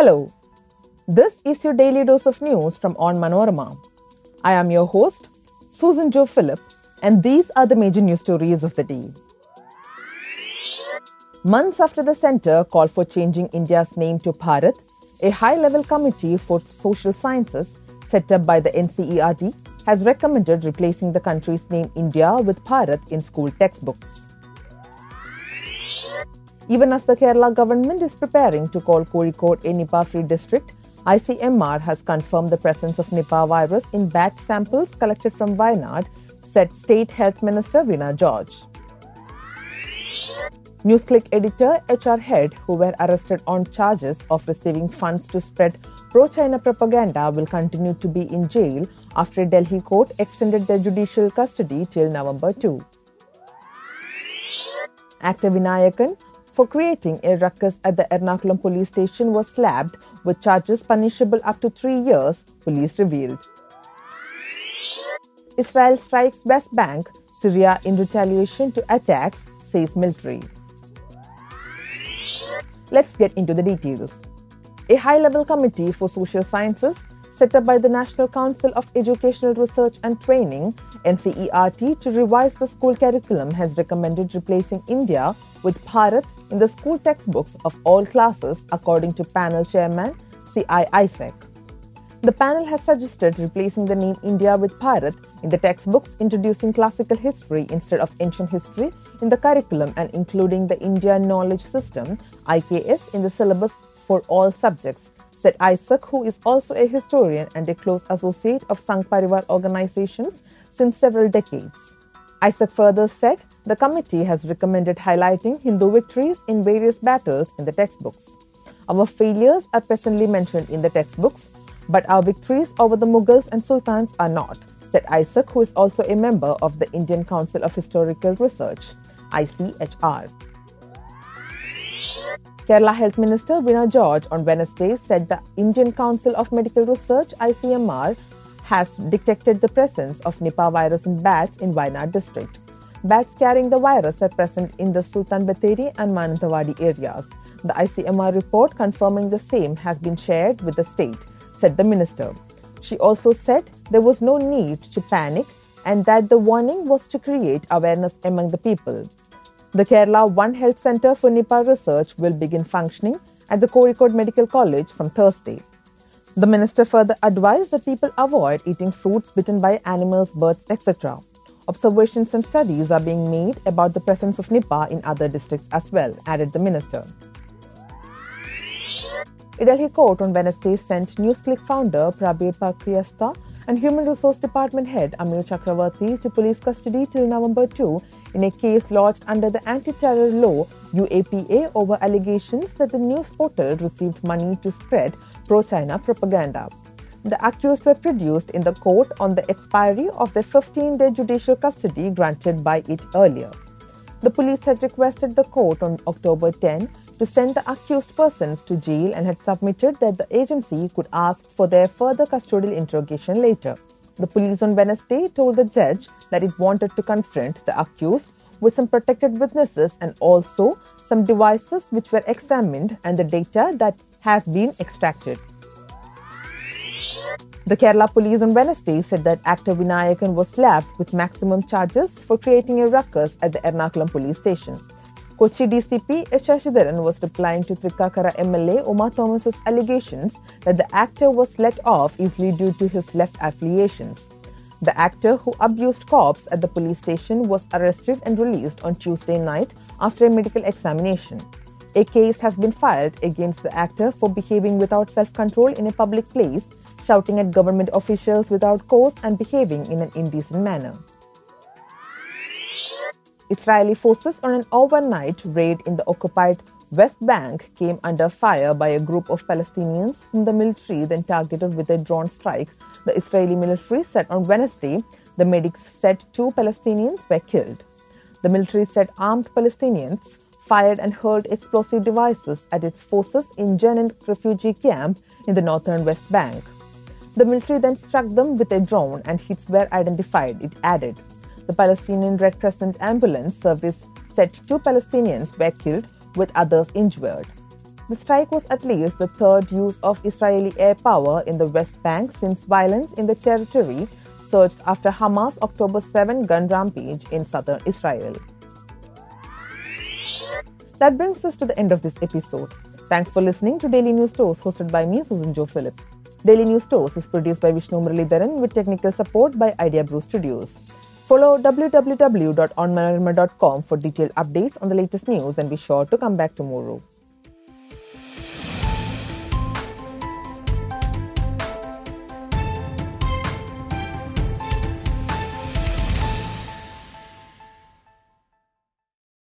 Hello, this is your daily dose of news from Onmanorama. I am your host, Susan Joe Phillip, and these are the major news stories of the day. Months after the centre called for changing India's name to Bharat, a high level committee for social sciences set up by the NCERT has recommended replacing the country's name India with Bharat in school textbooks. Even as the Kerala government is preparing to call Kozhikode a Nipah free district, ICMR has confirmed the presence of Nipah virus in batch samples collected from Wayanad, said State Health Minister Veena George. NewsClick editor HR head who were arrested on charges of receiving funds to spread pro-China propaganda will continue to be in jail after a Delhi court extended their judicial custody till November 2. Actor Vinayakan for creating a ruckus at the Ernakulam police station was slapped with charges punishable up to three years, police revealed. Israel strikes West Bank, Syria in retaliation to attacks, says military. Let's get into the details. A high level committee for social sciences set up by the National Council of Educational Research and Training NCERT to revise the school curriculum has recommended replacing India with Bharat in the school textbooks of all classes, according to panel chairman C.I. Isaac. The panel has suggested replacing the name India with Bharat in the textbooks, introducing classical history instead of ancient history in the curriculum, and including the India Knowledge System IKS in the syllabus for all subjects, said Isaac, who is also a historian and a close associate of Sangh Parivar organizations since several decades. Isaac further said the committee has recommended highlighting Hindu victories in various battles in the textbooks. Our failures are presently mentioned in the textbooks, but our victories over the Mughals and Sultans are not, said Isaac, who is also a member of the Indian Council of Historical Research, ICHR. Kerala Health Minister Veena George on Wednesday said the Indian Council of Medical Research, ICMR, has detected the presence of Nipah virus in bats in Wayanad district. Bats carrying the virus are present in the Sultan Bathery and Mananthavadi areas. The ICMR report confirming the same has been shared with the state, said the minister. She also said there was no need to panic and that the warning was to create awareness among the people. The Kerala One Health Centre for Nipah Research will begin functioning at the Kozhikode Medical College from Thursday. The minister further advised that people avoid eating fruits bitten by animals, birds, etc. Observations and studies are being made about the presence of Nipah in other districts as well, added the minister. A Delhi court on Wednesday sent NewsClick founder Prabir Purkayastha and Human Resource Department head Amit Chakravarty to police custody till November 2 in a case lodged under the anti-terror law UAPA over allegations that the news portal received money to spread pro-China propaganda. The accused were produced in the court on the expiry of their 15-day judicial custody granted by it earlier. The police had requested the court on October 10 to send the accused persons to jail and had submitted that the agency could ask for their further custodial interrogation later. The police on Wednesday told the judge that it wanted to confront the accused with some protected witnesses and also some devices which were examined and the data that has been extracted. The Kerala police on Wednesday said that actor Vinayakan was slapped with maximum charges for creating a ruckus at the Ernakulam police station. Kochi DCP S. Shashidharan was replying to Thrikkakara MLA Uma Thomas's allegations that the actor was let off easily due to his left affiliations. The actor who abused cops at the police station was arrested and released on Tuesday night after a medical examination. A case has been filed against the actor for behaving without self control in a public place, shouting at government officials without cause, and behaving in an indecent manner. Israeli forces on an overnight raid in the occupied West Bank came under fire by a group of Palestinians whom the military then targeted with a drone strike. The Israeli military said on Wednesday the medics said two Palestinians were killed. The military said armed Palestinians fired and hurled explosive devices at its forces in Jenin refugee camp in the northern West Bank. The military then struck them with a drone and hits were identified, it added. The Palestinian Red Crescent ambulance service said two Palestinians were killed with others injured. The strike was at least the third use of Israeli air power in the West Bank since violence in the territory surged after Hamas' October 7 gun rampage in southern Israel. That brings us to the end of this episode. Thanks for listening to Daily News Dose hosted by me, Susan Joe Phillips. Daily News Dose is produced by Vishnu Muralidharan with technical support by Idea Brew Studios. Follow www.onmanorama.com for detailed updates on the latest news and be sure to come back tomorrow.